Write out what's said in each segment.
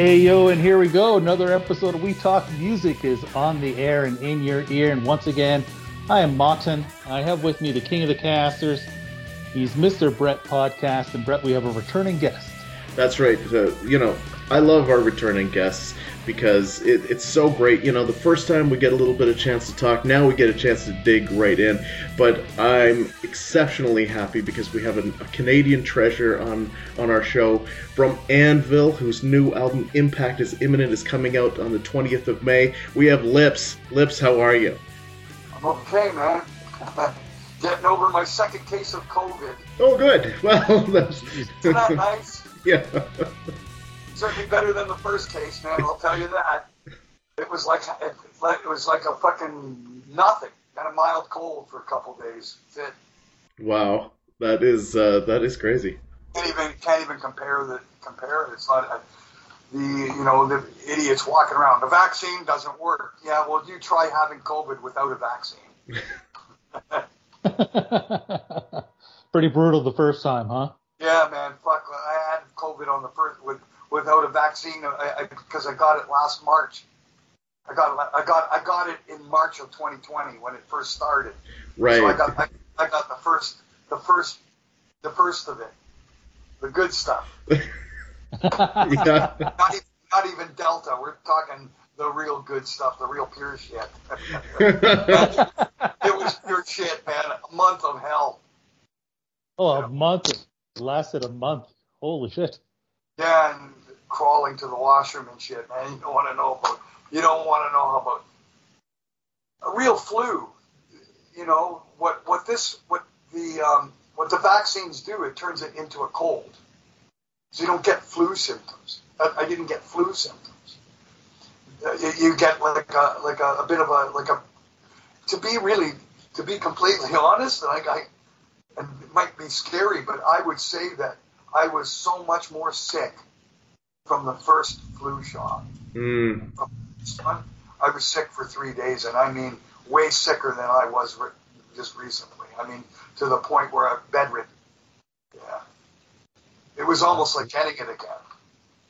Hey yo, and here we go. Another episode of We Talk Music is on the air and in your ear. And once again, I am Martin. I have with me the king of the casters. He's Mr. Brett Podcast. And Brett, we have a returning guest. That's right. Uh, you know, I love our returning guests because it, it's so great. You know, the first time we get a little bit of chance to talk, now we get a chance to dig right in. But I'm exceptionally happy because we have a, a Canadian treasure on on our show from Anvil, whose new album Impact is imminent, is coming out on the 20th of May. We have Lips. Lips, how are you? I'm okay, man. Getting over my second case of COVID. Oh, good. Well, that's Isn't that nice? yeah. Certainly better than the first case, man. I'll tell you that. It was like it, it was like a fucking nothing. Got a mild cold for a couple days. That's it. Wow, that is uh, that is crazy. Can't even can't even compare the compare it. It's not uh, the you know the idiots walking around. The vaccine doesn't work. Yeah, well, you try having COVID without a vaccine. Pretty brutal the first time, huh? Yeah, man. Fuck. I had COVID on the first with without a vaccine because I, I, got it last March. I got it. I got I got it in March of 2020 when it first started. Right. So I got I, I got the first the first the first of it, the good stuff. yeah. Not even, not even Delta. We're talking the real good stuff, the real pure shit. it was pure shit, man. A month of hell. Oh, a month. It lasted a month. Holy shit. Yeah, and crawling to the washroom and shit, man. You don't want to know about. You don't want to know about a real flu. You know what? What this? What the? Um, what the vaccines do? It turns it into a cold, so you don't get flu symptoms. I, I didn't get flu symptoms. Uh, you, you, get like a like a, a, bit of a like a. To be really, to be completely honest, like I, and it might be scary, but I would say that I was so much more sick from the first flu shot. Mm. I was sick for three days, and I mean, way sicker than I was re- just recently. I mean, to the point where I'm bedridden. Yeah, it was almost like getting it again.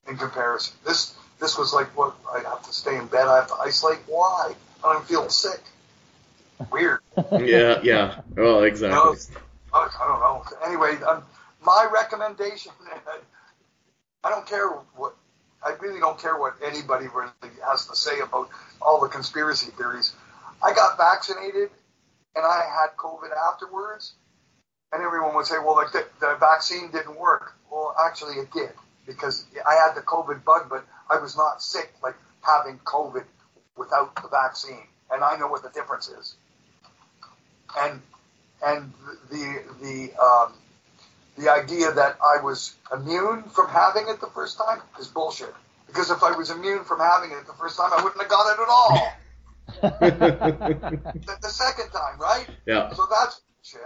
In comparison, this this was like what I have to stay in bed. I have to isolate. Why? I'm feeling sick. Weird. yeah, yeah. Well, exactly. You know, I don't know. Anyway, um, my recommendation. I don't care what. I really don't care what anybody really has to say about all the conspiracy theories. I got vaccinated, and I had COVID afterwards, and everyone would say, "Well, like the, the vaccine didn't work." Well, actually, it did because I had the COVID bug, but I was not sick like having COVID without the vaccine, and I know what the difference is. And and the the um, the idea that I was immune from having it the first time is bullshit. Because if I was immune from having it the first time, I wouldn't have got it at all. the, the, second time, right? Yeah. So that's shit.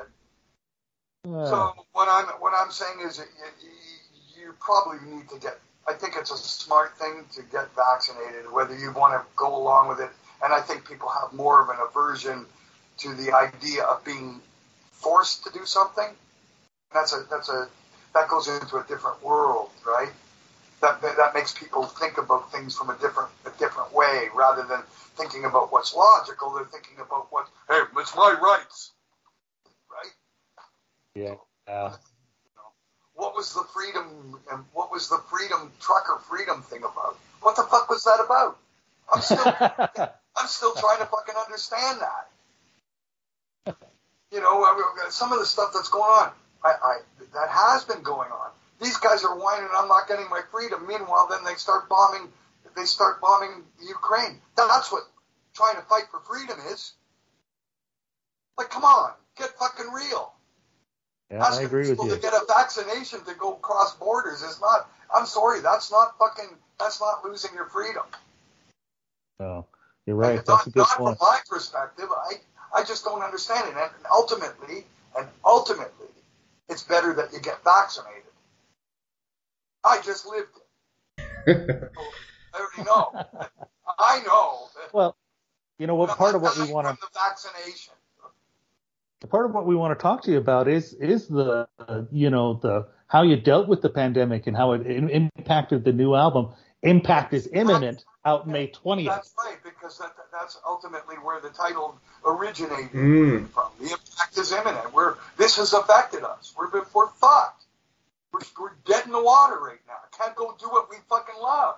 Uh. So what I'm what I'm saying is you, you probably need to get. I think it's a smart thing to get vaccinated, whether you want to go along with it. And I think people have more of an aversion to the idea of being forced to do something that's a that's a that goes into a different world, right? That, that, makes people think about things from a different a different way rather than thinking about what's logical. They're thinking about what hey, it's my rights, right? Yeah. Uh, what was the freedom and what was the freedom trucker freedom thing about? What the fuck was that about? I'm still I'm still trying to fucking understand that. You know, some of the stuff that's going on. I, I, that has been going on. These guys are whining, I'm not getting my freedom. Meanwhile, then they start bombing, they start bombing Ukraine. That's what trying to fight for freedom is. Like, come on, get fucking real. Yeah, Asking I agree people with you. to get a vaccination to go cross borders is not. I'm sorry, that's not fucking. That's not losing your freedom. No, you're right. Like, that's not, a good not point. from my perspective. I I just don't understand it. And ultimately, and ultimately, it's better that you get vaccinated. I just lived it. I already know. I know. well, you know what? Part of what we want to the vaccination. Part of what we want to talk to you about is is the uh, you know the how you dealt with the pandemic and how it, impacted the new album Impact is imminent out May 20th. That's right, because that, that's ultimately where the title originated Mm. from. The impact is imminent. We're this has affected us. We're we're fucked. We're, we're dead in the water right now. Can't go do what we fucking love.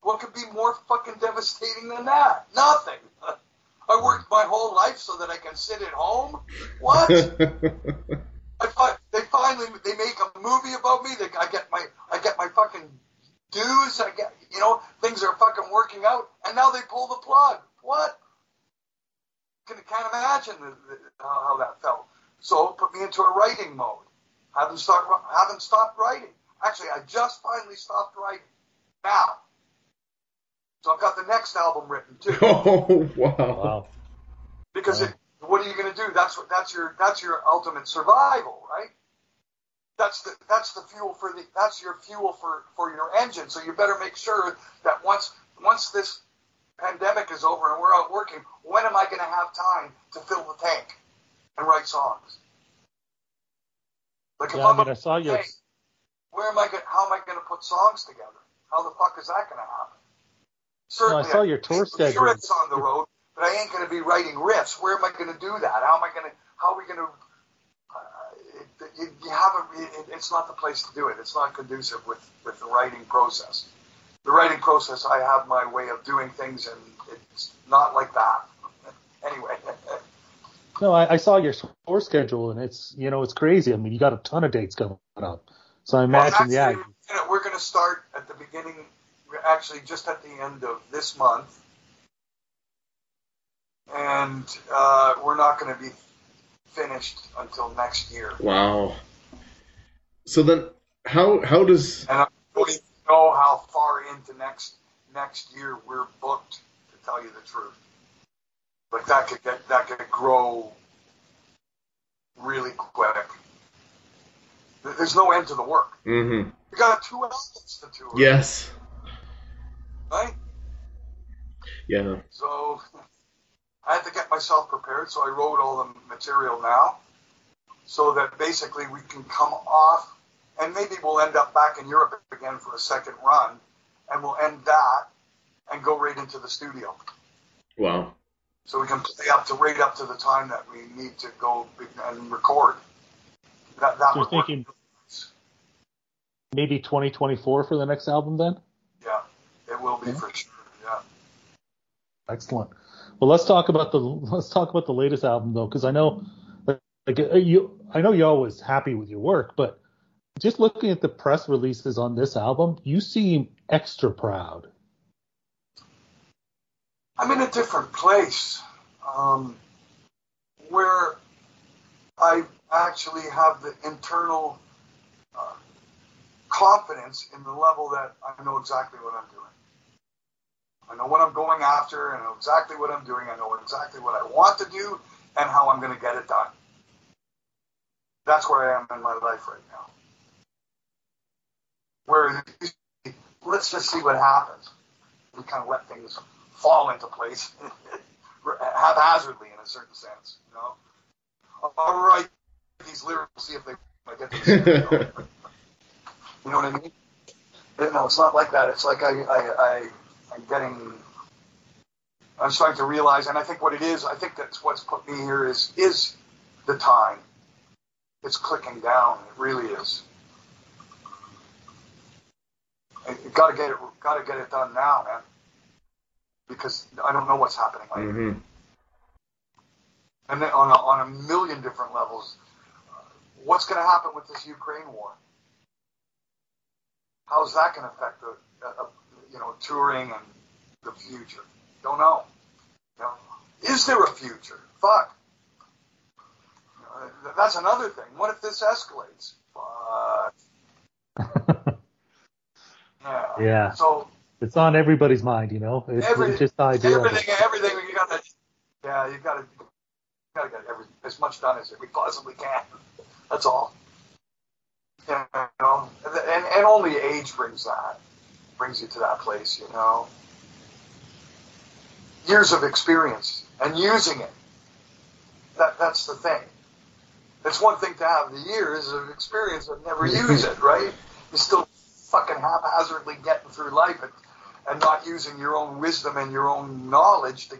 What could be more fucking devastating than that? Nothing. I worked my whole life so that I can sit at home. What? I they finally they make a movie about me. They, I get my I get my fucking dues. I get you know things are fucking working out, and now they pull the plug. What? Can can't imagine the, the, how how that felt. So it put me into a writing mode. Haven't stopped haven't stopped writing. Actually, I just finally stopped writing now. So I've got the next album written too. oh wow. Wow. Because Yeah. it, what are you going to do? That's what that's your that's your ultimate survival, right? That's the that's the fuel for the that's your fuel for for your engine. So you better make sure that once once this pandemic is over and we're out working, when am I going to have time to fill the tank and write songs? Like if Yeah, I I'm mean, I saw your. hey, where am I going? How am I going to put songs together? How the fuck is that going to happen? No, I saw your tour schedule. Sure, it's on the road, but I ain't going to be writing riffs. Where am I going to do that? How am I going to? How are we going to? Uh, it, you, you haven't. It, it's not the place to do it. It's not conducive with with the writing process. The writing process, I have my way of doing things, and it's not like that. Anyway, No, I, I saw your tour schedule, and it's you know it's crazy. I mean, you got a ton of dates coming up. So I imagine, well, yeah. actually, you know, we're going to start at the beginning. Actually, just at the end of this month, and uh, we're not going to be finished until next year. Wow. So then, how how does And I don't even know how far into next next year we're booked. To tell you the truth, But that could get that could grow really quick. There's no end to the work. hmm We got two albums to tour. Yes. Right. Yeah. So I had to get myself prepared. So I wrote all the material now, so that basically we can come off, and maybe we'll end up back in Europe again for a second run, and we'll end that and go right into the studio. Wow. So we can play up to right up to the time that we need to go and record. That that So you're work. thinking maybe 2024 for the next album then? Yeah, it will be Yeah. for sure. Yeah. Excellent. Well, let's talk about the let's talk about the latest album though, because I know like uh, you I know you're always happy with your work, but just looking at the press releases on this album, you seem extra proud. I'm in a different place um, where I actually have the internal uh, confidence in the level that I know exactly what I'm doing. I know what I'm going after. I know exactly what I'm doing. I know exactly what I want to do and how I'm going to get it done. That's where I am in my life right now. Where let's just see what happens. We kind of let things fall into place haphazardly in a certain sense. You know, all right, these lyrics, see if they get to. You know what I mean? No, it's not like that. It's like I, I, I, I'm getting. I'm starting to realize, and I think what it is, I think that's what's put me here is is the time. It's clicking down. It really is. You got to get it. Got to get it done now, man. Because I don't know what's happening. Like, hmm and then on a, on a million different levels. Uh, What's going to happen with this Ukraine war? How's that going to affect the, uh, uh, you know, touring and the future? Don't know. You know, is there a future? Fuck. Th- that's another thing. What if this escalates? Fuck. Yeah. Yeah. So It's on everybody's mind, you know. It's, Every- it's just the idea. Everything, everything you gotta, yeah, you gotta, you gotta get every, as much done as we possibly can. That's all. You know, and and only age brings that, brings you to that place. You know, years of experience and using it. That that's the thing. It's one thing to have the years of experience and never mm-hmm. use it, right? You still fucking haphazardly getting through life and, and not using your own wisdom and your own knowledge to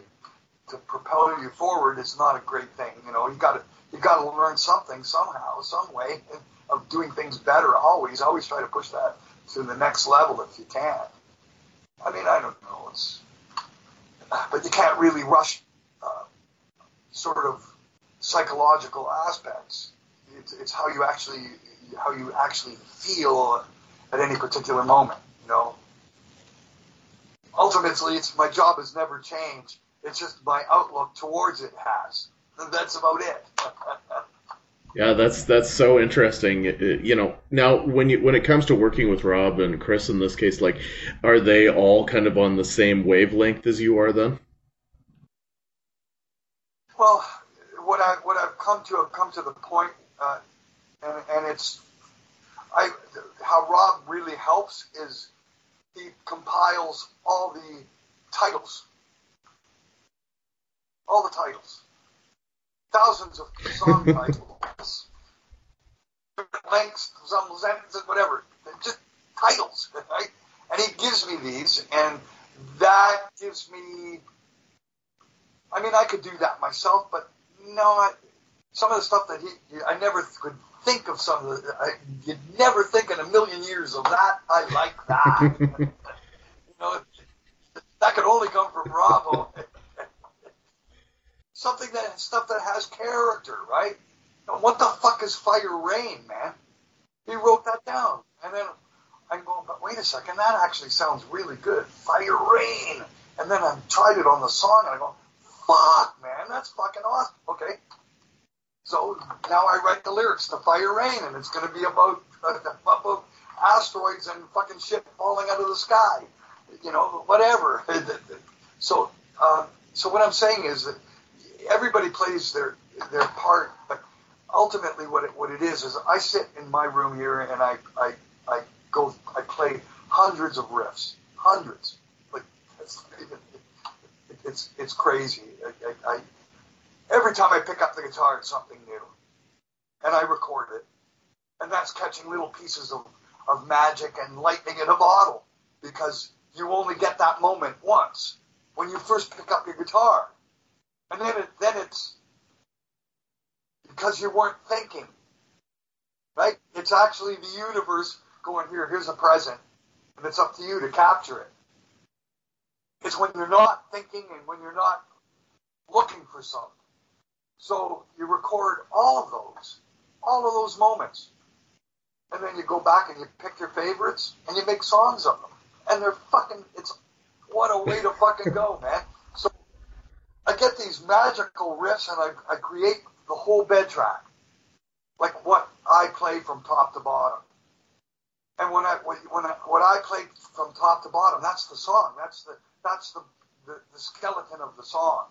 to propel you forward is not a great thing. You know, you got to you got to learn something somehow, some way of doing things better. Always, always try to push that to the next level if you can. I mean, I don't know, it's but you can't really rush uh, sort of psychological aspects. It's, it's how you actually how you actually feel at any particular moment. You know, ultimately, it's my job has never changed. It's just my outlook towards it has. That's about it. yeah, that's that's so interesting. You know, now when you when it comes to working with Rob and Chris in this case, like, are they all kind of on the same wavelength as you are then? Well, what I what I've come to have come to the point, uh, and and it's I how Rob really helps is he compiles all the titles, all the titles, thousands of song titles, lengths, some sentences, whatever, just titles, right? And he gives me these, and that gives me. I mean, I could do that myself, but no, I, some of the stuff that he, I never could think of some of the, I, you'd never think in a million years of that. I like that. you know, that could only come from Bravo. Something that, stuff that has character, right? What the fuck is Fire Rain, man? He wrote that down. And then I'm going, but wait a second, that actually sounds really good. Fire Rain. And then I tried it on the song and I go, fuck, man, that's fucking awesome. Okay. So now I write the lyrics to Fire Rain, and it's going to be about, uh, about asteroids and fucking shit falling out of the sky. You know, whatever. so, uh, so what I'm saying is that everybody plays their their part, but ultimately, what it, what it is is I sit in my room here and I I, I go I play hundreds of riffs, hundreds. Like it's it's crazy. I, I, I, every time I pick up the guitar, it's something new, and I record it, and that's catching little pieces of of magic and lightning in a bottle because you only get that moment once when you first pick up your guitar, and then it, then it's because you weren't thinking, right? It's actually the universe going here. Here's a present, and it's up to you to capture it. It's when you're not thinking and when you're not looking for something. So you record all of those, all of those moments. And then you go back and you pick your favorites and you make songs of them. And they're fucking, it's, what a way to fucking go, man. So I get these magical riffs and I, I create the whole bed track. Like what I play from top to bottom. And when I, when I, what I play from top to bottom, that's the song. That's the, that's the, the, the skeleton of the song.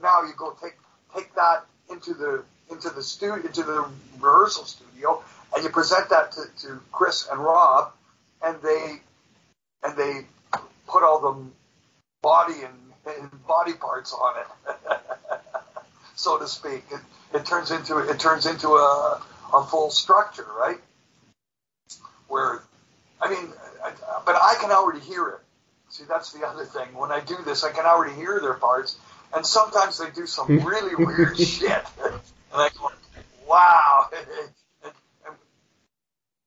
Now you go take take that into the into the studio into the rehearsal studio and you present that to, to Chris and Rob and they and they put all the body and, and body parts on it so to speak. It, it turns into it turns into a, a full structure right? Where I mean but I can already hear it. See, that's the other thing. When I do this, I can already hear their parts, and sometimes they do some really weird shit, and I go, "Wow!" and, and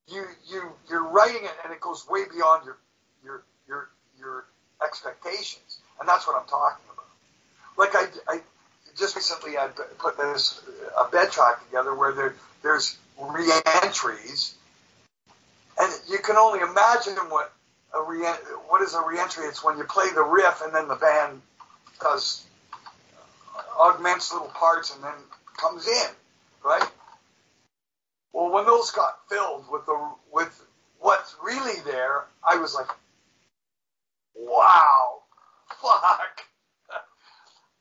you you you're writing it, and it goes way beyond your your your your expectations, and that's what I'm talking about. Like I, I just recently I put this a bed track together where there there's re-entries, and you can only imagine what a re- what is a reentry? It's when you play the riff and then the band does augments little parts and then comes in, right? Well, when those got filled with the with what's really there, I was like, wow, fuck.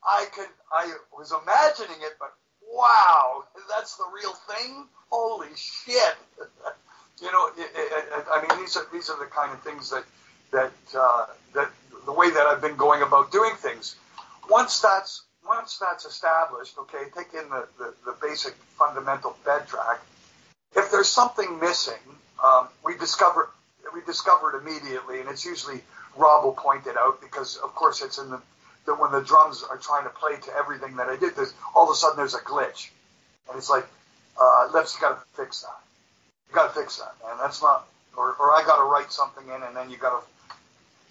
I could I was imagining it, but wow, that's the real thing. Holy shit. you know, it, it, I mean, these are these are the kind of things that that uh, that the way that I've been going about doing things. Once that's once that's established, okay, take in the, the, the basic fundamental bed track. If there's something missing, um, we discover we discover it immediately, and it's usually Rob will point it out because, of course, it's in the that when the drums are trying to play to everything that I did, there's all of a sudden there's a glitch, and it's like, uh, let's got to fix that. You got to fix that, and that's not, or, or I got to write something in, and then you got to,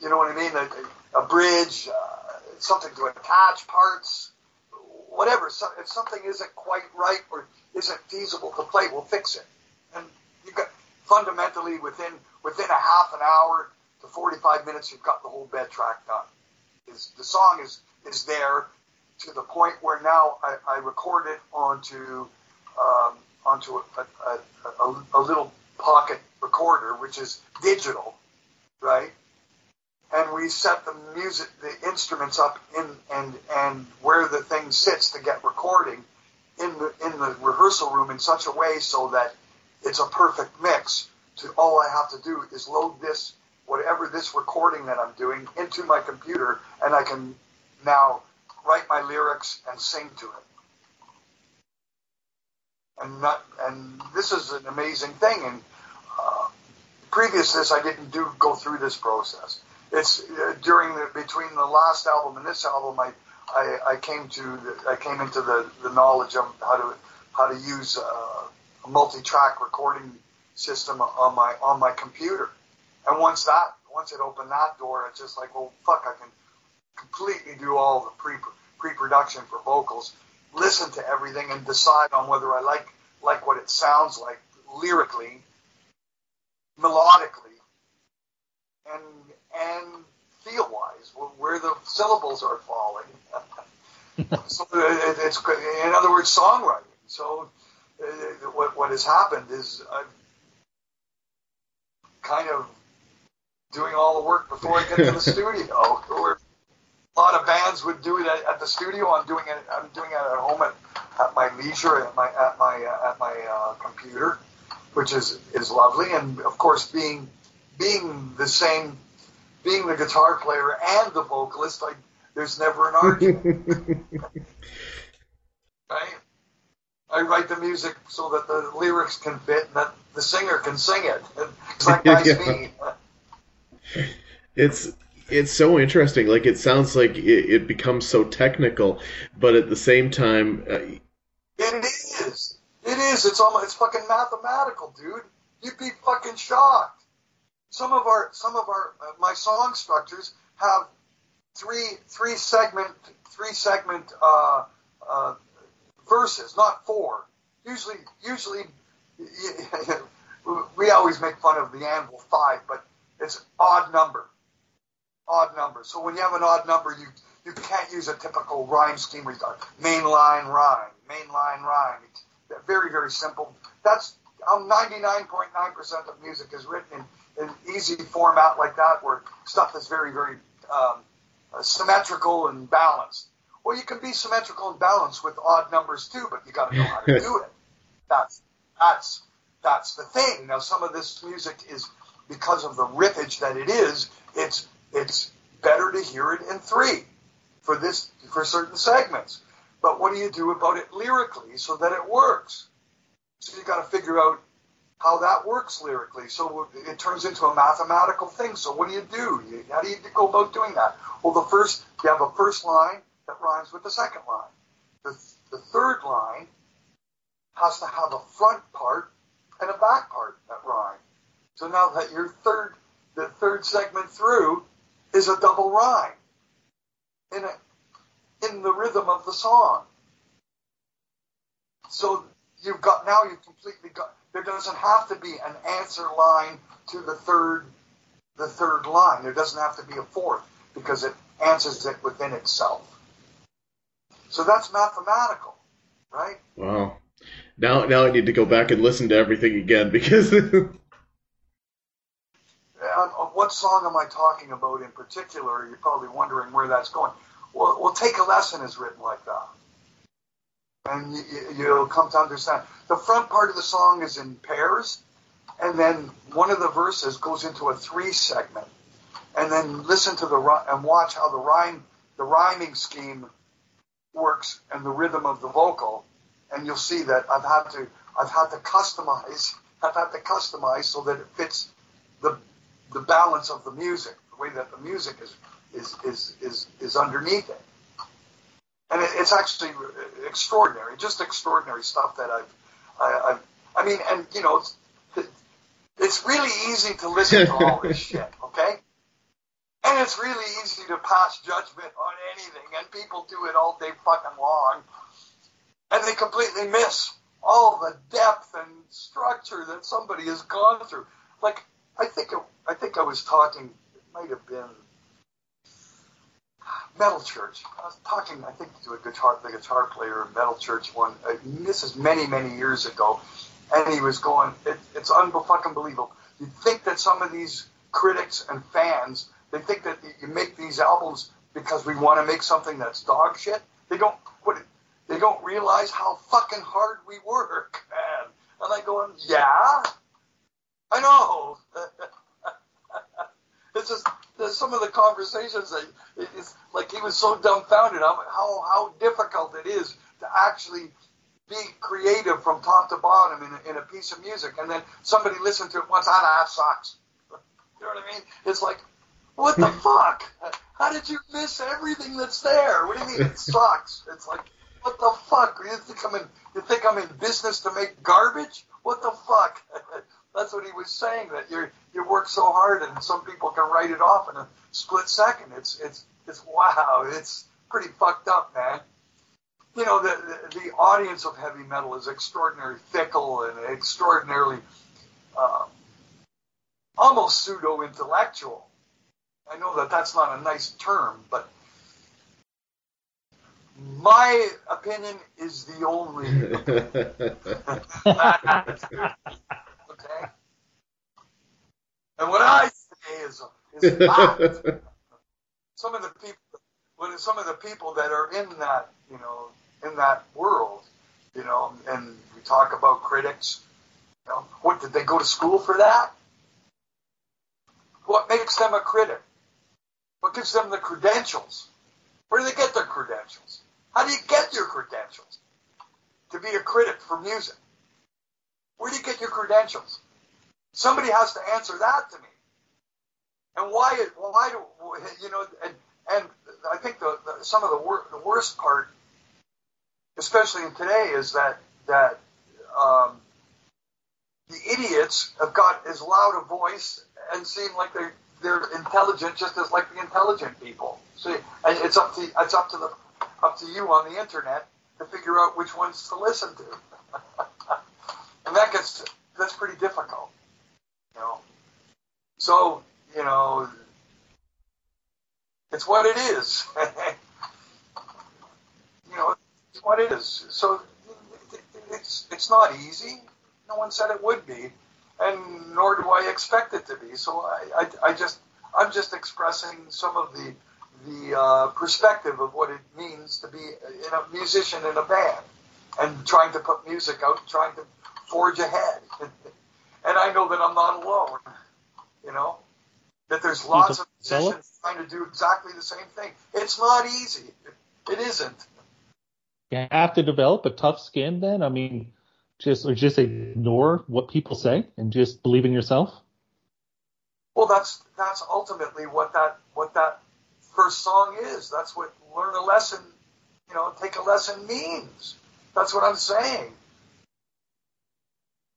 you know what I mean? A, a bridge, uh, something to attach parts, whatever. So, if something isn't quite right or isn't feasible to play, we'll fix it. And you've got fundamentally within within a half an hour to 45 minutes, you've got the whole bed track done. Is the song is is there to the point where now I, I record it onto um, onto a, a, a, a little pocket recorder, which is digital, right? And we set the music, the instruments up in and and where the thing sits to get recording in the in the rehearsal room in such a way so that it's a perfect mix. To all I have to do is load this whatever this recording that I'm doing into my computer, and I can now write my lyrics and sing to it. And not, and this is an amazing thing. And uh, previous to this, I didn't do go through this process. It's uh, during the between the last album and this album, I I, I came to the, I came into the, the knowledge of how to how to use uh, a multi-track recording system on my on my computer. And once that once it opened that door, it's just like, well, fuck, I can completely do all the pre pre-production for vocals, listen to everything, and decide on whether I like like what it sounds like lyrically, melodically, and and feel wise, where the syllables are falling. so it's in other words, songwriting. So uh, what what has happened is I'm kind of doing all the work before I get to the studio. Or a lot of bands would do it at, at, the studio. I'm doing it. I'm doing it at home at, at my leisure at my at my uh, at my uh, computer, which is is lovely. And of course, being being the same, being the guitar player and the vocalist, I, there's never an argument. right? I write the music so that the lyrics can fit and that the singer can sing it. It's like yeah. me it's it's so interesting. Like it sounds like it, it, becomes so technical, but at the same time, uh, it is. It is. It's almost it's fucking mathematical, dude. You'd be fucking shocked. Some of our some of our uh, my song structures have three three segment three segment uh, uh, verses, not four. Usually usually we always make fun of the anvil five, but it's odd number. Odd number. So when you have an odd number, you you can't use a typical rhyme scheme main line rhyme, main line rhyme. It's very, very simple. That's how 99.9% of music is written in, in easy format like that, where stuff is very, very um, uh, symmetrical and balanced. Well, you can be symmetrical and balanced with odd numbers too, but you got to know how to do it. That's that's that's the thing. Now, some of this music is because of the riffage that it is, it's it's better to hear it in three for this for certain segments. But what do you do about it lyrically so that it works? So you got to figure out how that works lyrically. So it turns into a mathematical thing. So what do you do? How do you go about doing that? Well, the first you have a first line that rhymes with the second line. The, the third line has to have a front part and a back part that rhyme. So now that your third, the third segment through is a double rhyme in a, in the rhythm of the song. So you've got now you've completely got there doesn't have to be an answer line to the third the third line. There doesn't have to be a fourth because it answers it within itself. So that's mathematical, right? Wow. Now now I need to go back and listen to everything again because on uh, what song am I talking about in particular? You're probably wondering where that's going. Well, well Take a Lesson is written like that. And you, you'll come to understand. The front part of the song is in pairs, and then one of the verses goes into a three segment. And then listen to the and watch how the rhyme, the rhyming scheme works and the rhythm of the vocal, and you'll see that I've had to I've had to customize I've had to customize so that it fits the the balance of the music, the way that the music is is is is, is underneath it, and it, it's actually extraordinary, just extraordinary stuff that I've I, I've I mean, and you know, it's, it's really easy to listen to all this shit, okay? And it's really easy to pass judgment on anything, and people do it all day fucking long, and they completely miss all the depth and structure that somebody has gone through. Like, I think it, I think I was talking, it might have been Metal Church. I was talking, I think, to a guitar, the guitar player in Metal Church one. Uh, this is many, many years ago, and he was going, it, "It's unfucking believable." You'd think that some of these critics and fans, they think that you make these albums because we want to make something that's dog shit. They don't. What, they don't realize how fucking hard we work, man. And I going, yeah, I know. it's just some of the conversations that it's like he was so dumbfounded how how difficult it is to actually be creative from top to bottom in a, in a piece of music, and then somebody listened to it once, ah, that sucks. You know what I mean? It's like, what the fuck? How did you miss everything that's there? What do you mean it sucks? It's like, what the fuck? You think I'm in? You think I'm in business to make garbage? What the fuck? That's what he was saying. That you you work so hard, and some people can write it off in a split second. It's it's it's wow. It's pretty fucked up, man. You know, the the, the audience of heavy metal is extraordinarily fickle and extraordinarily uh, almost pseudo intellectual. I know that that's not a nice term, but my opinion is the only. And what I say is, is some of the people, some of the people that are in that, you know, in that world, you know, and we talk about critics. You know, what did they go to school for that? What makes them a critic? What gives them the credentials? Where do they get their credentials? How do you get your credentials to be a critic for music? Where do you get your credentials? Somebody has to answer that to me. And why? Why do you know? And, and I think the, the some of the, wor- the worst part, especially in today, is that that um, the idiots have got as loud a voice and seem like they're they're intelligent just as like the intelligent people. See, and it's up to it's up to the up to you on the internet to figure out which ones to listen to, and that gets that's pretty difficult. Know? So, you know, it's what it is. you know, it's what it is. So it's it's not easy. No one said it would be, and nor do I expect it to be. So I, I, I just I'm just expressing some of the the uh, perspective of what it means to be a musician in a band and trying to put music out, trying to forge ahead. And I know that I'm not alone. You know, that there's lots of musicians trying to do exactly the same thing. It's not easy. It isn't. You have to develop a tough skin. Then, I mean, just or just ignore what people say and just believe in yourself. Well, that's that's ultimately what that what that first song is. That's what learn a lesson, you know, take a lesson means. That's what I'm saying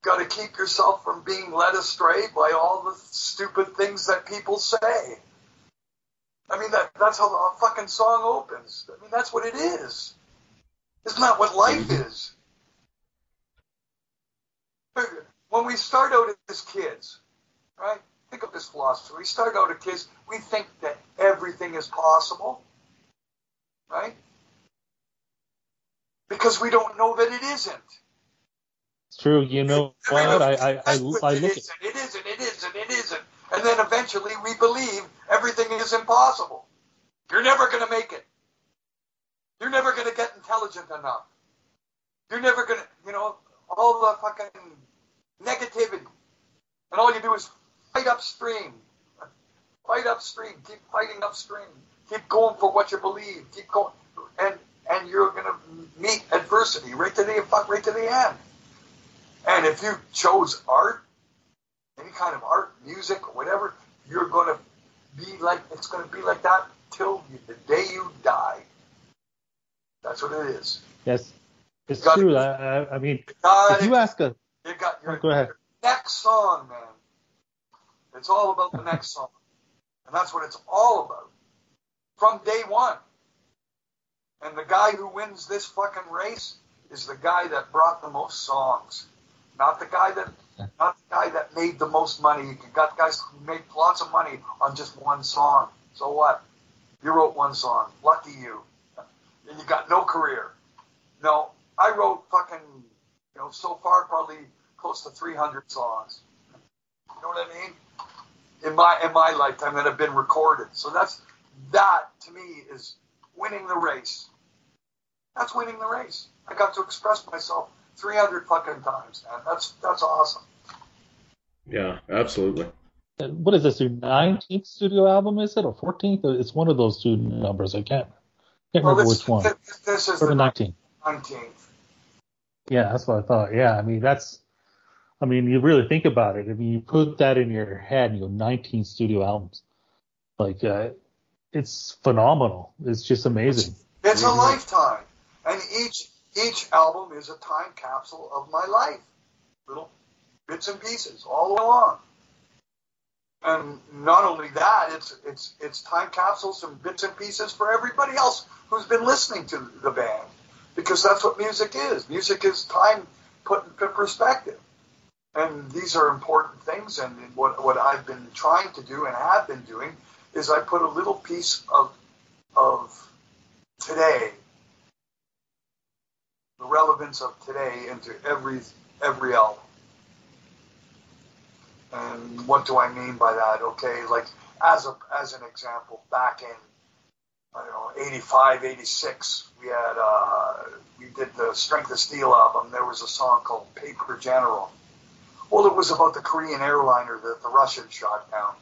got to keep yourself from being led astray by all the stupid things that people say. I mean, that, that's how the fucking song opens. I mean, that's what it is. Isn't that what life mm-hmm. is? When we start out as kids, right? Think of this philosophy. We start out as kids, we think that everything is possible, right? Because we don't know that it isn't. It's true. You know what? I, I, I, I look at it isn't, it isn't, it isn't, it isn't. And then eventually we believe everything is impossible. You're never going to make it. You're never going to get intelligent enough. You're never going to, you know, all the fucking negativity. And all you do is fight upstream. Fight upstream. Keep fighting upstream. Keep going for what you believe. Keep going. And, and you're going to meet adversity right to the, right to the end. And if you chose art, any kind of art, music, or whatever, you're going to be like it's going to be like that till the day you die. That's what it is. Yes, it's true. I, I mean, if you ask a, you got your, Oh, go ahead. your next song, man. It's all about the next song, and that's what it's all about from day one. And the guy who wins this fucking race is the guy that brought the most songs, not the guy that, not the guy that made the most money. You got guys who made lots of money on just one song. So what? You wrote one song. Lucky you. And you got no career. No, I wrote fucking, you know, so far probably close to 300 songs. You know what I mean? In my in my lifetime that have been recorded. So that's that to me is winning the race. That's winning the race. I got to express myself 300 fucking times, man. That's that's awesome. Yeah, absolutely. what is this? Your 19th studio album? Is it or 14th? It's one of those two numbers. I can't can't Well, remember this, which one. This, this is Or the the 19th. 19th. Yeah, that's what I thought. Yeah, I mean that's, I mean you really think about it. I mean you put that in your head and you go 19 studio albums, like uh, it's phenomenal. It's just amazing. It's a Mhm. lifetime, and each each album is a time capsule of my life, little bits and pieces all along. And not only that, it's it's it's time capsules and bits and pieces for everybody else who's been listening to the band, because that's what music is. Music is time put into perspective, and these are important things. And what what I've been trying to do and have been doing is I put a little piece of of today, the relevance of today into every every album. And what do I mean by that? Okay, like as a as an example, back in I don't know 85, 86, we had uh, we did the Strength of Steel album. There was a song called Paper General. Well, it was about the Korean airliner that the Russians shot down.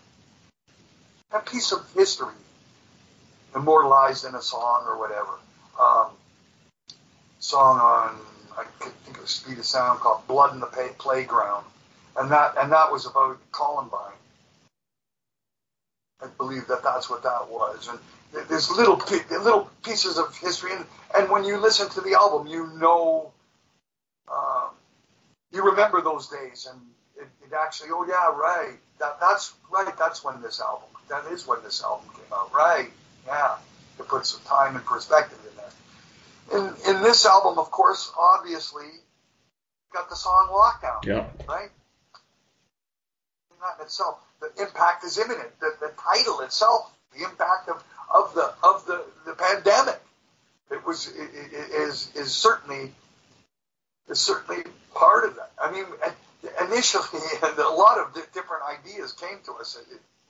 A piece of history immortalized in a song or whatever. Um, song on I think of Speed of Sound called "Blood in the Playground," and that and that was about Columbine. I believe that that's what that was, and there's little little pieces of history, and, and when you listen to the album, you know, um, you remember those days, and it, it actually, oh yeah, right, that that's right, that's when this album, that is when this album came out, right, yeah, it puts some time in perspective in. In this album, of course, obviously, got the song Lockdown Yeah. right? Not in itself. The impact is imminent. The, the title itself, the impact of, of the of the, the pandemic, it was i- i- is is certainly is certainly part of that. I mean, initially, a lot of different ideas came to us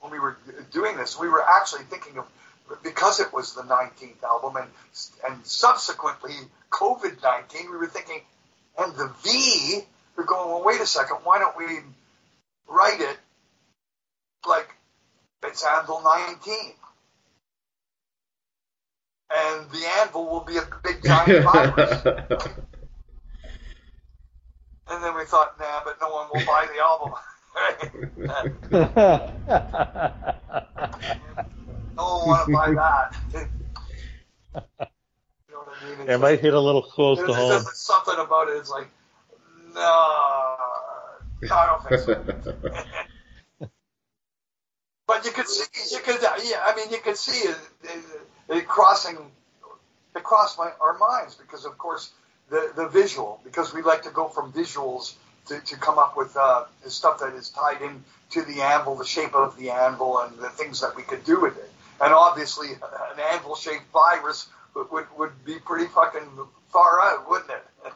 when we were doing this. We were actually thinking of because it was the 19th album and and subsequently COVID 19, we were thinking, and the V, we're going, well, wait a second, why don't we write it like it's Anvil 19? And the anvil will be a big giant virus. and then we thought, nah, but no one will buy the album. no one want to buy that. you know what I mean? It's it might hit a little close there's to home. just something about. It's like, no, I don't think so. But you could see, you could, yeah, I mean, you could see it, it, it crossing, it crossed my, our minds because, of course, the, the visual, because we like to go from visuals to, to come up with uh, stuff that is tied in to the anvil, the shape of the anvil, and the things that we could do with it. And obviously, an anvil-shaped virus would, would, would be pretty fucking far out, wouldn't it?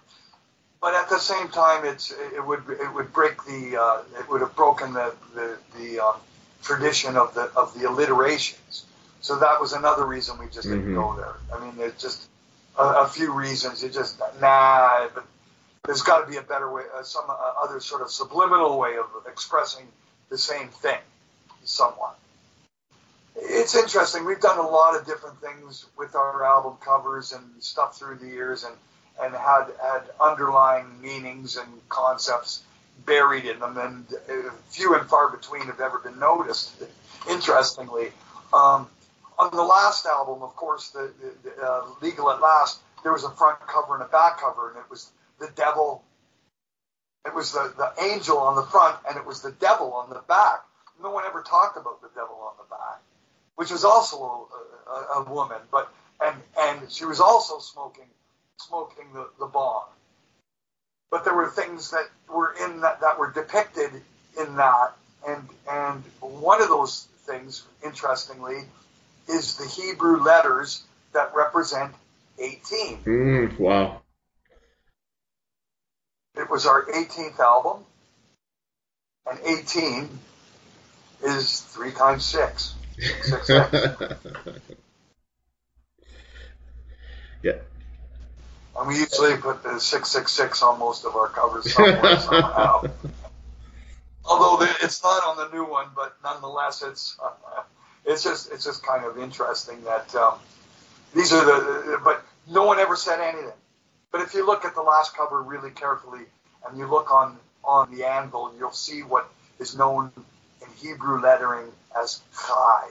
But at the same time, it's it would it would break the uh, it would have broken the the, the um, tradition of the of the alliterations. So that was another reason we just didn't Mhm. go there. I mean, there's just a, a few reasons. It just nah. But there's got to be a better way, uh, some uh, other sort of subliminal way of expressing the same thing, somewhat. It's interesting. We've done a lot of different things with our album covers and stuff through the years, and and had had underlying meanings and concepts buried in them, and uh, few and far between have ever been noticed. Interestingly, um, on the last album, of course, the, the uh, Legal at Last, there was a front cover and a back cover, and it was the devil. It was the, the angel on the front, and it was the devil on the back. No one ever talked about the devil on the back, which was also a, a, a woman, but and and she was also smoking smoking the, the bong. But there were things that were in that that were depicted in that, and and one of those things, interestingly, is the Hebrew letters that represent 18. Mm, wow. It was our 18th album, and 18 is three times six. Yeah. And we usually put the 666 on most of our covers somewhere, somehow. Although it's not on the new one, but nonetheless, it's uh, it's just it's just kind of interesting that um, these are the but no one ever said anything. But if you look at the last cover really carefully and you look on on the anvil, you'll see what is known Hebrew lettering as Chai,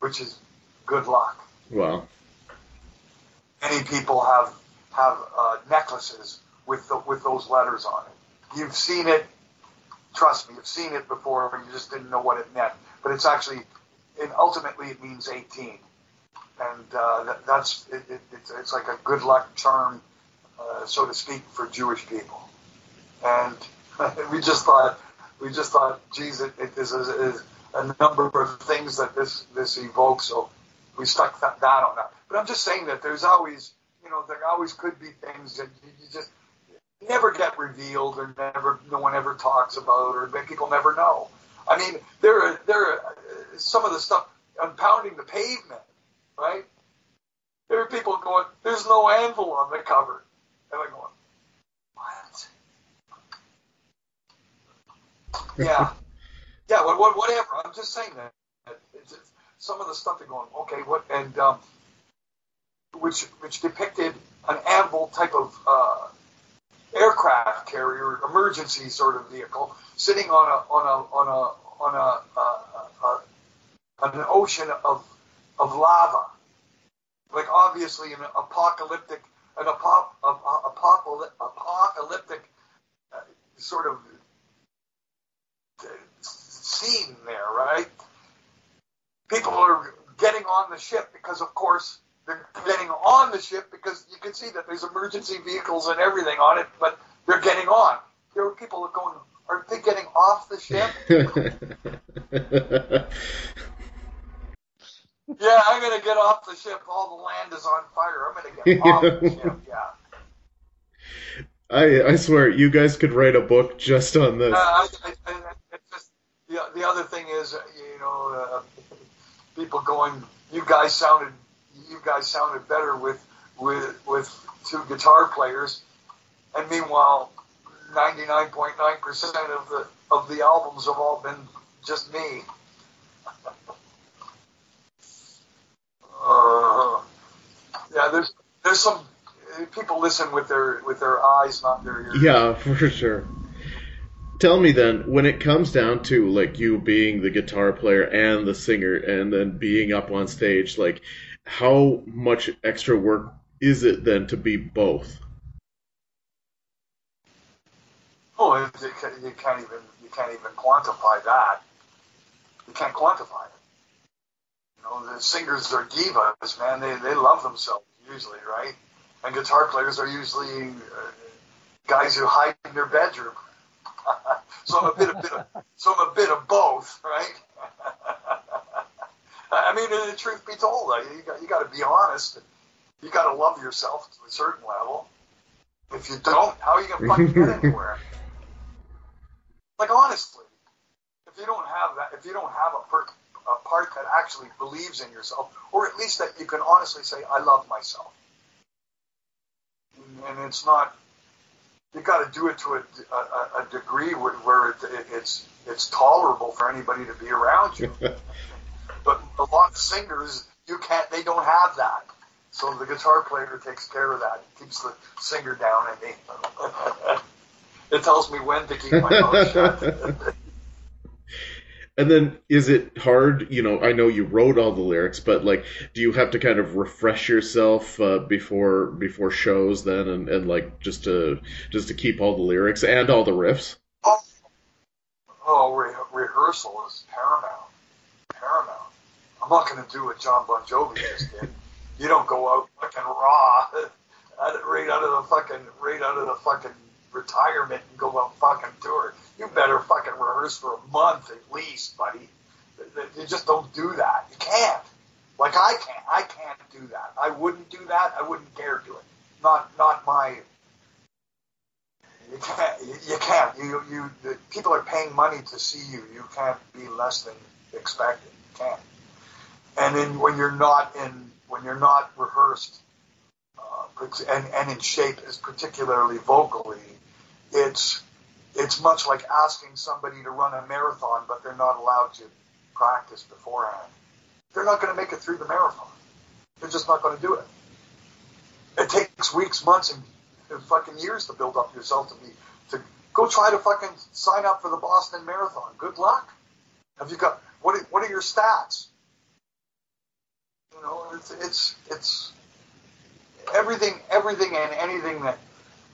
which is good luck. Wow. Many people have have uh, necklaces with the, with those letters on it. You've seen it. Trust me, you've seen it before, but you just didn't know what it meant. But it's actually, and ultimately, it means 18 and uh, that, that's it, it, it's, it's like a good luck charm, uh, so to speak, for Jewish people. And we just thought, we just thought, geez, it, it is, a, is a number of things that this this evokes. So we stuck that, that on that. But I'm just saying that there's always, you know, there always could be things that you, you just never get revealed or never no one ever talks about or people never know. I mean, there are there are some of the stuff on pounding the pavement right? There are people going, there's no anvil on the cover. And I'm going, Yeah. yeah, well, whatever. I'm just saying that. It's, it's, some of the stuff they're going, okay, what, and, um, which, which depicted an anvil type of, uh, aircraft carrier, emergency sort of vehicle, sitting on a, on a, on a, on a, uh, uh, an ocean of of lava. Like obviously an apocalyptic, an apop, apocalyptic uh, sort of uh, scene there, right? People are getting on the ship because, of course, they're getting on the ship because you can see that there's emergency vehicles and everything on it, but they're getting on. There are people going, are they getting off the ship? Yeah, I'm gonna get off the ship. All the land is on fire. I'm gonna get off the ship. Yeah. I I swear, you guys could write a book just on this. Uh, I, I, the, the other thing is, you know, uh, people going, you guys sounded, you guys sounded better with with with two guitar players, and meanwhile, 99.9% of the of the albums have all been just me. Uh, yeah, there's there's some people listen with their with their eyes, not their ears. Yeah, for sure. Tell me then, when it comes down to like you being the guitar player and the singer, and then being up on stage, like how much extra work is it then to be both? Oh, you can't even you can't even quantify that. You can't quantify it You know, the singers are divas, man. They they love themselves usually, right? And guitar players are usually uh, guys who hide in their bedroom. So I'm a bit, a bit of, so I'm a bit of both, right? I mean, the truth be told, you got you got to be honest. You got to love yourself to a certain level. If you don't, how are you gonna fucking get anywhere? Like honestly, if you don't have that, if you don't have a per- a part that actually believes in yourself, or at least that you can honestly say, I love myself. And it's not, you got to do it to a, a, a degree where, where it, it, it's, it's tolerable for anybody to be around you. but a lot of singers, you can't, they don't have that. So the guitar player takes care of that. It keeps the singer down and they, it tells me when to keep my mouth shut. And then is it hard, you know, I know you wrote all the lyrics, but like do you have to kind of refresh yourself uh, before before shows then and, and like just to just to keep all the lyrics and all the riffs? Oh, oh re- rehearsal is paramount. Paramount. I'm not going to do what John Bon Jovi just did. You don't go out fucking raw, right out of the fucking, right out of the fucking retirement and go on fucking tour. You better fucking rehearse for a month at least, buddy. You just don't do that. You can't. Like I can't. I can't do that. I wouldn't do that. I wouldn't dare do it. Not, not my. You can't. You can't. You, you. The, people are paying money to see you. You can't be less than expected. You can't. And then when you're not in, when you're not rehearsed, uh, and and in shape, is particularly vocally, it's it's much like asking somebody to run a marathon, but they're not allowed to practice beforehand. They're not going to make it through the marathon. They're just not going to do it. It takes weeks, months, and, fucking years to build up yourself to be to go try to fucking sign up for the Boston Marathon. Good luck. Have you got what? Are, what are your stats? You know, it's it's it's everything, everything, and anything that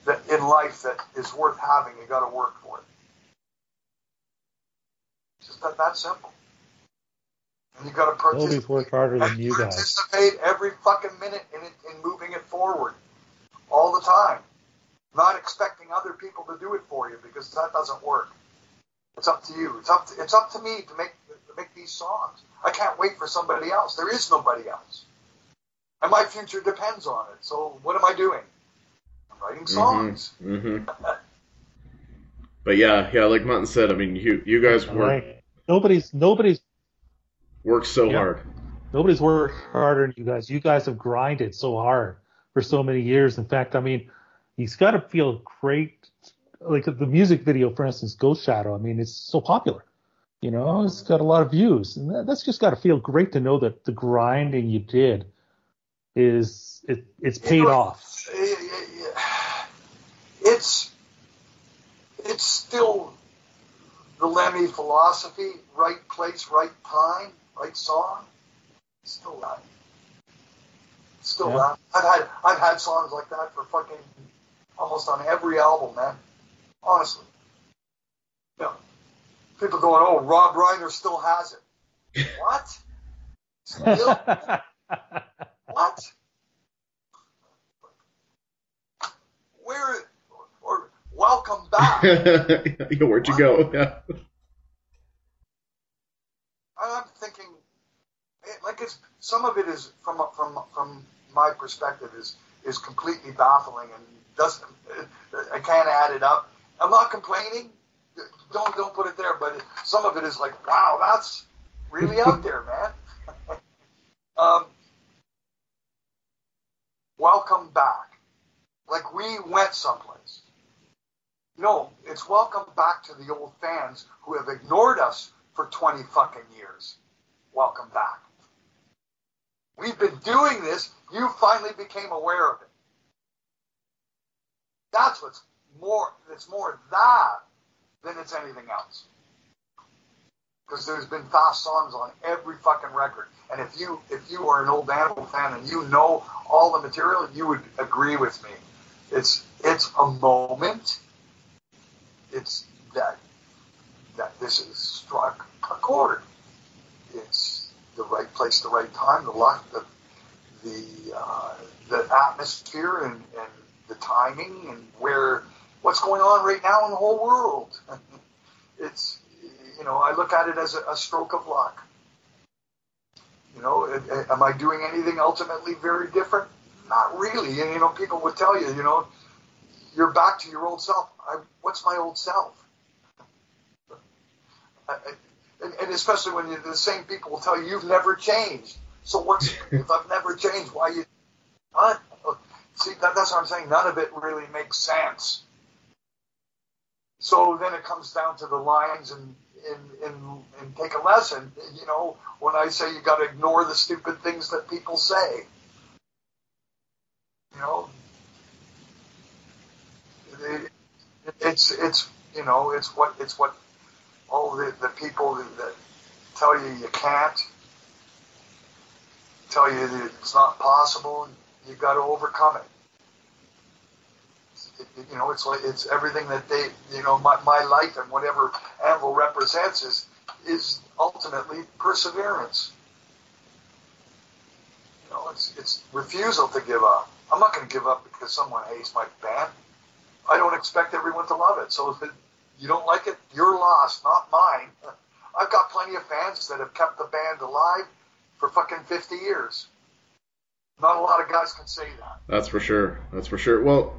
that in life that is worth having, you got to work for it. It's just that, that simple. And you got to participate. Nobody's worked harder than you guys. Participate every fucking minute in, it, in moving it forward, all the time. Not expecting other people to do it for you because that doesn't work. It's up to you. It's up. To, it's up to me to make to make these songs. I can't wait for somebody else. There is nobody else, and my future depends on it. So what am I doing? Writing songs. Mm-hmm. mm-hmm. but yeah, yeah, like Martin said, I mean, you you guys work. Right. Nobody's nobody's worked so yeah. hard. Nobody's worked harder than you guys. You guys have grinded so hard for so many years. In fact, I mean, he's got to feel great. Like the music video, for instance, Ghost Shadow. I mean, it's so popular. You know, it's got a lot of views, and that's just got to feel great to know that the grinding you did is it, it's paid you know, off it's it's still the Lemmy philosophy, right place, right time, right song. Still that. Still yeah. that. I've had I've had songs like that for fucking almost on every album, man. Honestly. Know, people going, oh, Robb Reiner still has it. what? Still? what? Where welcome back. yeah, where'd you go? Yeah. I'm thinking, like it's some of it is from from from my perspective is is completely baffling and doesn't I can't add it up. I'm not complaining. Don't don't put it there, but some of it is like, wow, that's really out there, man. um, welcome back. Like we went someplace. No, it's welcome back to the old fans who have ignored us for 20 fucking years. Welcome back. We've been doing this. You finally became aware of it. That's what's more, it's more that than it's anything else. Because there's been fast songs on every fucking record. And if you, if you are an old Anvil fan and you know all the material, you would agree with me. It's, it's a moment it's that that this is struck a chord. It's the right place, the right time, the luck, the the uh, the atmosphere, and, and the timing, and where what's going on right now in the whole world. it's you know I look at it as a, a stroke of luck. You know, am I doing anything ultimately very different? Not really. And you know, people would tell you, you know, you're back to your old self. I, what's my old self? I, and, and, especially when the same people will tell you you've never changed. So what's if I've never changed? Why you? Huh? See, that, that's what I'm saying. None of it really makes sense. So then it comes down to the lines and and, and, and take a lesson. You know, when I say you got to ignore the stupid things that people say. You know, it's it's you know it's what it's what all the, the people that, that tell you you can't tell you that it's not possible you've got to overcome it. it, it you know it's like it's everything that they you know my, my life and whatever anvil represents is is ultimately perseverance. You know it's it's refusal to give up. I'm not going to give up because someone hates my band I don't expect everyone to love it. So if it, you don't like it, you're lost, not mine. I've got plenty of fans that have kept the band alive for fucking 50 years. Not a lot of guys can say that. That's for sure. That's for sure. Well,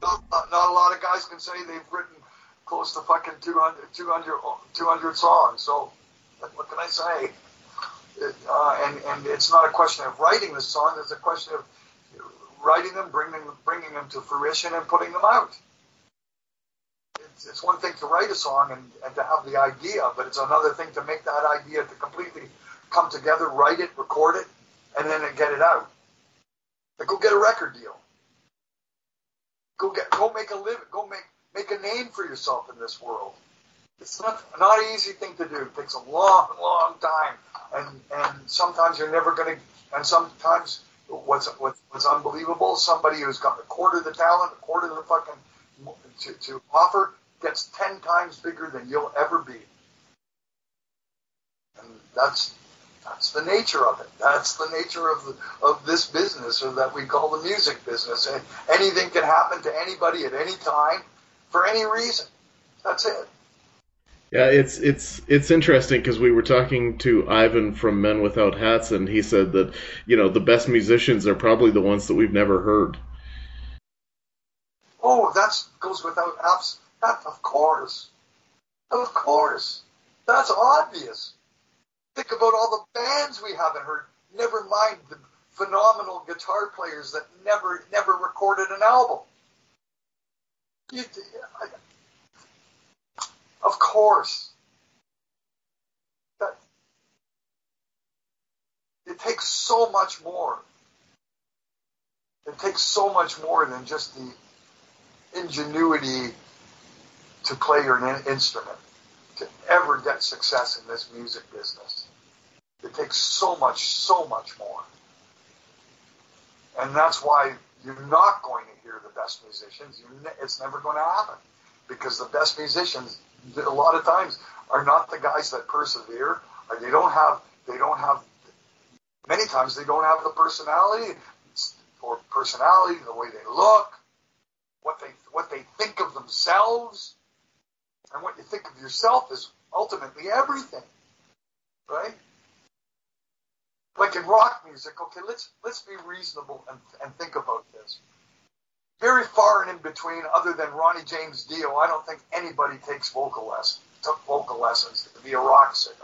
not, not a lot of guys can say they've written close to fucking 200, 200, 200 songs. So what can I say? Uh, and and it's not a question of writing the song. It's a question of writing them, bringing them, bringing them to fruition, and putting them out. It's, it's one thing to write a song and, and to have the idea, but it's another thing to make that idea to completely come together, write it, record it, and then get it out. Like, go get a record deal. Go get, go make a live, go make make a name for yourself in this world. It's not not an easy thing to do. It takes a long, long time, and and sometimes you're never to, and sometimes what's what's unbelievable. Somebody who's got a quarter of the talent, a quarter of the fucking to, to offer gets ten times bigger than you'll ever be, and that's that's the nature of it. That's the nature of the, of this business, or that we call the music business. And anything can happen to anybody at any time for any reason. That's it. Yeah, it's it's it's interesting because we were talking to Ivan from Men Without Hats, and he said that you know the best musicians are probably the ones that we've never heard. Oh, that goes without apps. That of course, of course, that's obvious. Think about all the bands we haven't heard. Never mind the phenomenal guitar players that never never recorded an album. You, of course. It takes so much more. It takes so much more than just the ingenuity to play your instrument to ever get success in this music business. It takes so much, so much more. And that's why you're not going to hear the best musicians. It's never going to happen because the best musicians a lot of times are not the guys that persevere, or they don't have they don't have many times they don't have the personality or personality, the way they look, what they what they think of themselves, and what you think of yourself is ultimately everything, right? Like in rock music, okay, let's let's be reasonable and, and think about this very far and in between, other than Ronnie James Dio. I don't think anybody takes vocal lessons, took vocal lessons to be a rock singer.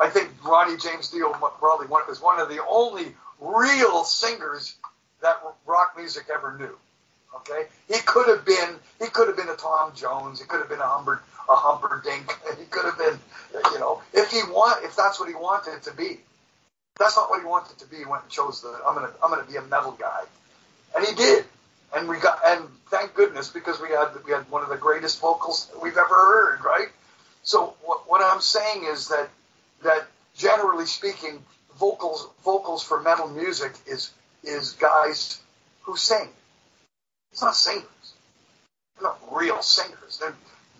I think Ronnie James Dio probably one, was one of the only real singers that rock music ever knew. Okay, he could have been he could have been a Tom Jones. He could have been a Humber a Humperdinck. He could have been, you know, if he want if that's what he wanted to be. That's not what he wanted to be. He went and chose the I'm gonna I'm gonna be a metal guy, and he did and we got and thank goodness because we had we had one of the greatest vocals we've ever heard, right? So what, what I'm saying is that that generally speaking, vocals vocals for metal music is is guys who sing. It's not singers. They're not real singers. They're,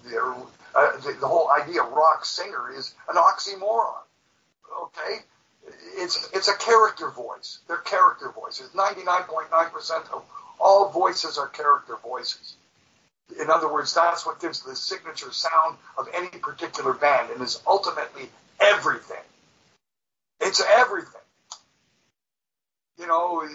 they're uh, the, the whole idea of rock singer is an oxymoron. Okay, it's it's a character voice. They're character voices. Ninety nine point nine percent of all voices are character voices. In other words, that's what gives the signature sound of any particular band and is ultimately everything. It's everything. You know,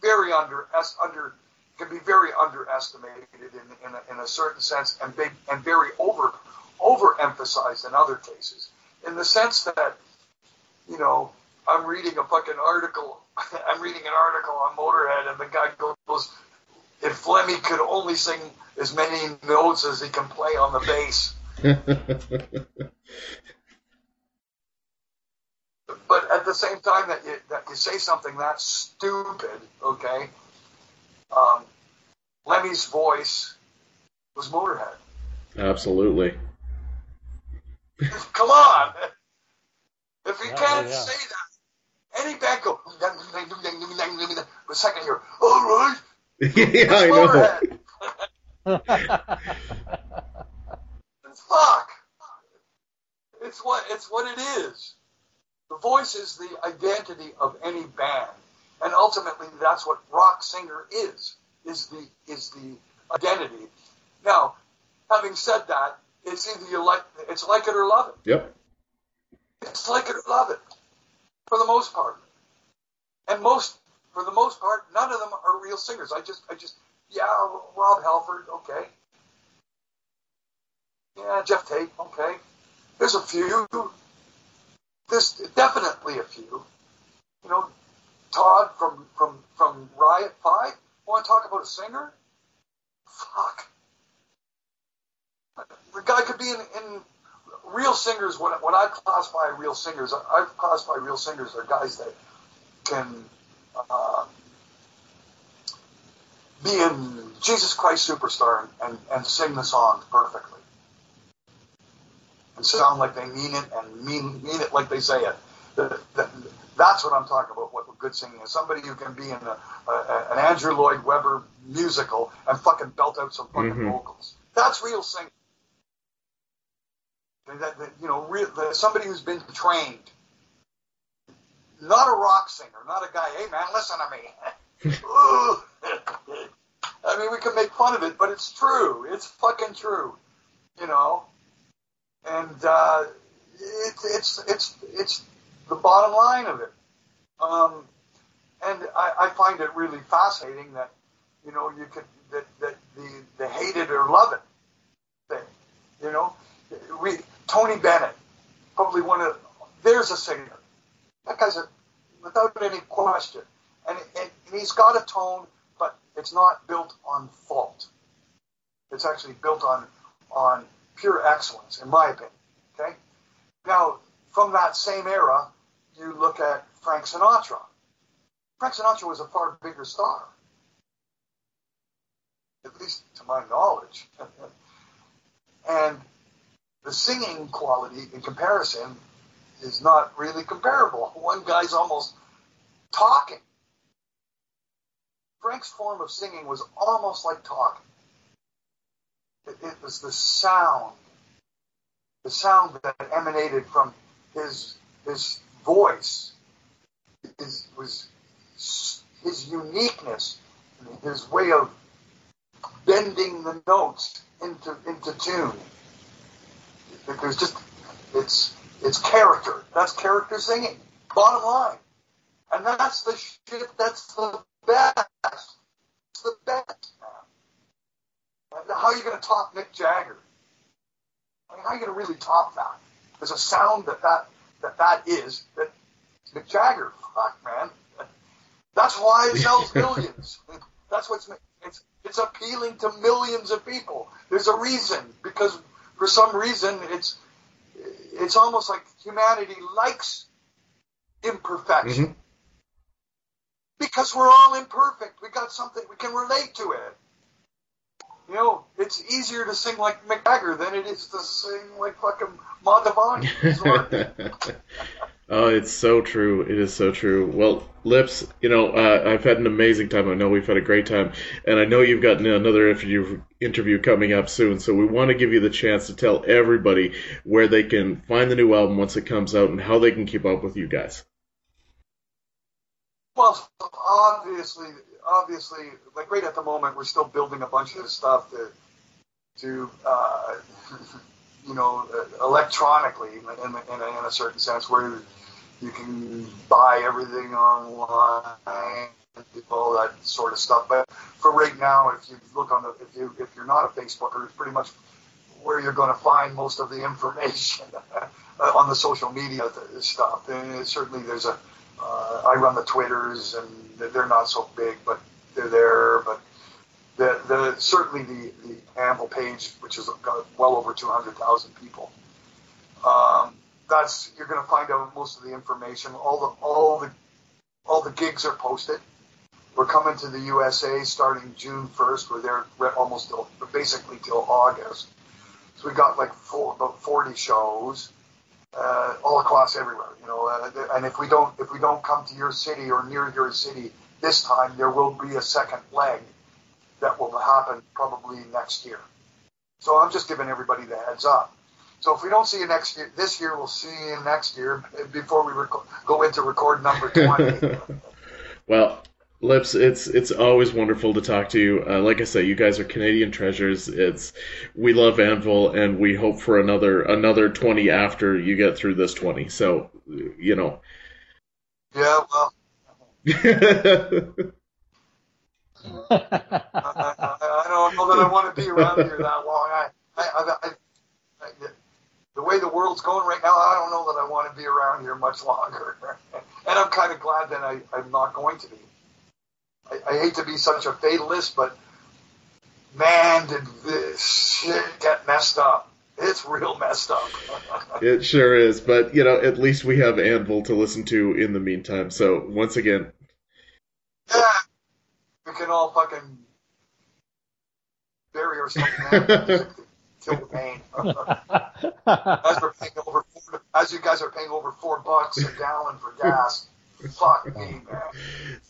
very under under can be very underestimated in, in, a, in a certain sense and big and very over overemphasized in other cases. In the sense that, you know, I'm reading a fucking article. I'm reading an article on Motorhead, and the guy goes, "If Lemmy could only sing as many notes as he can play on the bass." but at the same time that you, that you say something that stupid, okay? Um, Lemmy's voice was Motorhead. Absolutely. Come on. If you Yeah, can't yeah. say that, any band go, the second year, all right, yeah, I know. Motorhead. Fuck. It's what it's what it is. The voice is the identity of any band, and ultimately that's what rock singer is. Is the is the identity. Now, having said that, it's either you like it's like it or love it. Yep. It's like it or love it, for the most part. And most, for the most part, none of them are real singers. I just, I just, yeah, Rob Halford, okay. Yeah, Geoff Tate, okay. There's a few. There's definitely a few. You know, Todd from from from Riot V. Want to talk about a singer? Fuck. The guy could be in, in real singers. When when I classify real singers, I, I classify real singers are guys that can uh, be in Jesus Christ Superstar and, and, sing the songs perfectly and sound like they mean it and mean mean it like they say it. That, that, that's what I'm talking about. What good singing is. Somebody who can be in a, a, an Andrew Lloyd Webber musical and fucking belt out some fucking Mhm. vocals. That's real singing. That, that, you know, real, that somebody who's been trained. Not a rock singer, not a guy. Hey man, listen to me. I mean, we can make fun of it, but it's true. It's fucking true. You know, and uh, it, it's it's it's the bottom line of it. Um, and I, I find it really fascinating that you know you could that, that the the hate it or love it thing. You know, we Tony Bennett, probably one of there's a singer. That guy's a without any question, and, and, and he's got a tone, but it's not built on fault. It's actually built on on pure excellence, in my opinion. Okay. Now, from that same era, you look at Frank Sinatra. Frank Sinatra was a far bigger star, at least to my knowledge. and the singing quality in comparison is not really comparable. One guy's almost talking. Frank's form of singing was almost like talking. It, it was the sound, the sound that emanated from his his voice, his, was his uniqueness, his way of bending the notes into into tune. There's just it's it's character. That's character singing. Bottom line, and that's the shit. That's the best. It's the best. Man. How are you going to top Mick Jagger? I mean, how are you going to really top that? There's a sound that that that that is that Mick Jagger. Fuck, man. That's why it sells millions. That's what's it's it's appealing to millions of people. There's a reason because for some reason it's it's almost like humanity likes imperfection Mhm. because we're all imperfect. We got something we can relate to it. You know, it's easier to sing like Jagger than it is to sing like fucking Mantovani. oh, it's so true. It is so true. Well, Lips, you know, uh, I've had an amazing time. I know we've had a great time, and I know you've got another interview interview coming up soon. So we want to give you the chance to tell everybody where they can find the new album once it comes out and how they can keep up with you guys. Well, obviously, obviously, like right at the moment, we're still building a bunch of stuff to, to, uh, you know, electronically in, in, in, a, certain sense, where you can buy everything online, all that sort of stuff. But for right now, if you look on the, if you if you're not a Facebooker, it's pretty much where you're going to find most of the information on the social media stuff. And certainly, there's a uh, I run the Twitters, and they're not so big, but they're there. But certainly the the Anvil page, which has got well over 200,000 people. Um, that's you're going to find out most of the information. All the all the all the gigs are posted. We're coming to the USA starting June 1st. We're there almost till, basically till August. So we got like four, about 40 shows uh, all across everywhere. You know, uh, and if we don't if we don't come to your city or near your city this time, there will be a second leg that will happen probably next year. So I'm just giving everybody the heads up. So if we don't see you next year, this year, we'll see you next year before we rec- go into record number 20. well, Lips, it's it's always wonderful to talk to you. Uh, like I said, you guys are Canadian treasures. It's we love Anvil, and we hope for another another twenty after you get through this twenty. So, you know. Yeah, well. I, I, don't know that I want to be around here that long. I, I, I, the way the world's going right now, I don't know that I want to be around here much longer. and I'm kind of glad that I, I'm not going to be. I, I hate to be such a fatalist, but man, did this shit get messed up. It's real messed up. it sure is, but you know, at least we have Anvil to listen to in the meantime. So once again, yeah, we can all fucking bury ourselves kill the pain. as we're paying over, four, as you guys are paying over four bucks a gallon for gas, fuck me, man.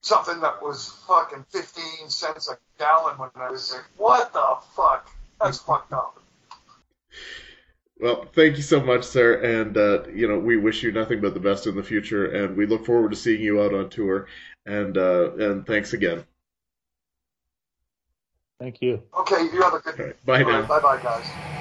Something that was fucking fifteen cents a gallon when I was like, what the fuck? That's fucked up. Well, thank you so much, sir, and uh, you know we wish you nothing but the best in the future, and we look forward to seeing you out on tour. And uh, and thanks again. Thank you. Okay, you have a good. Right, bye now. Right, bye, bye, guys.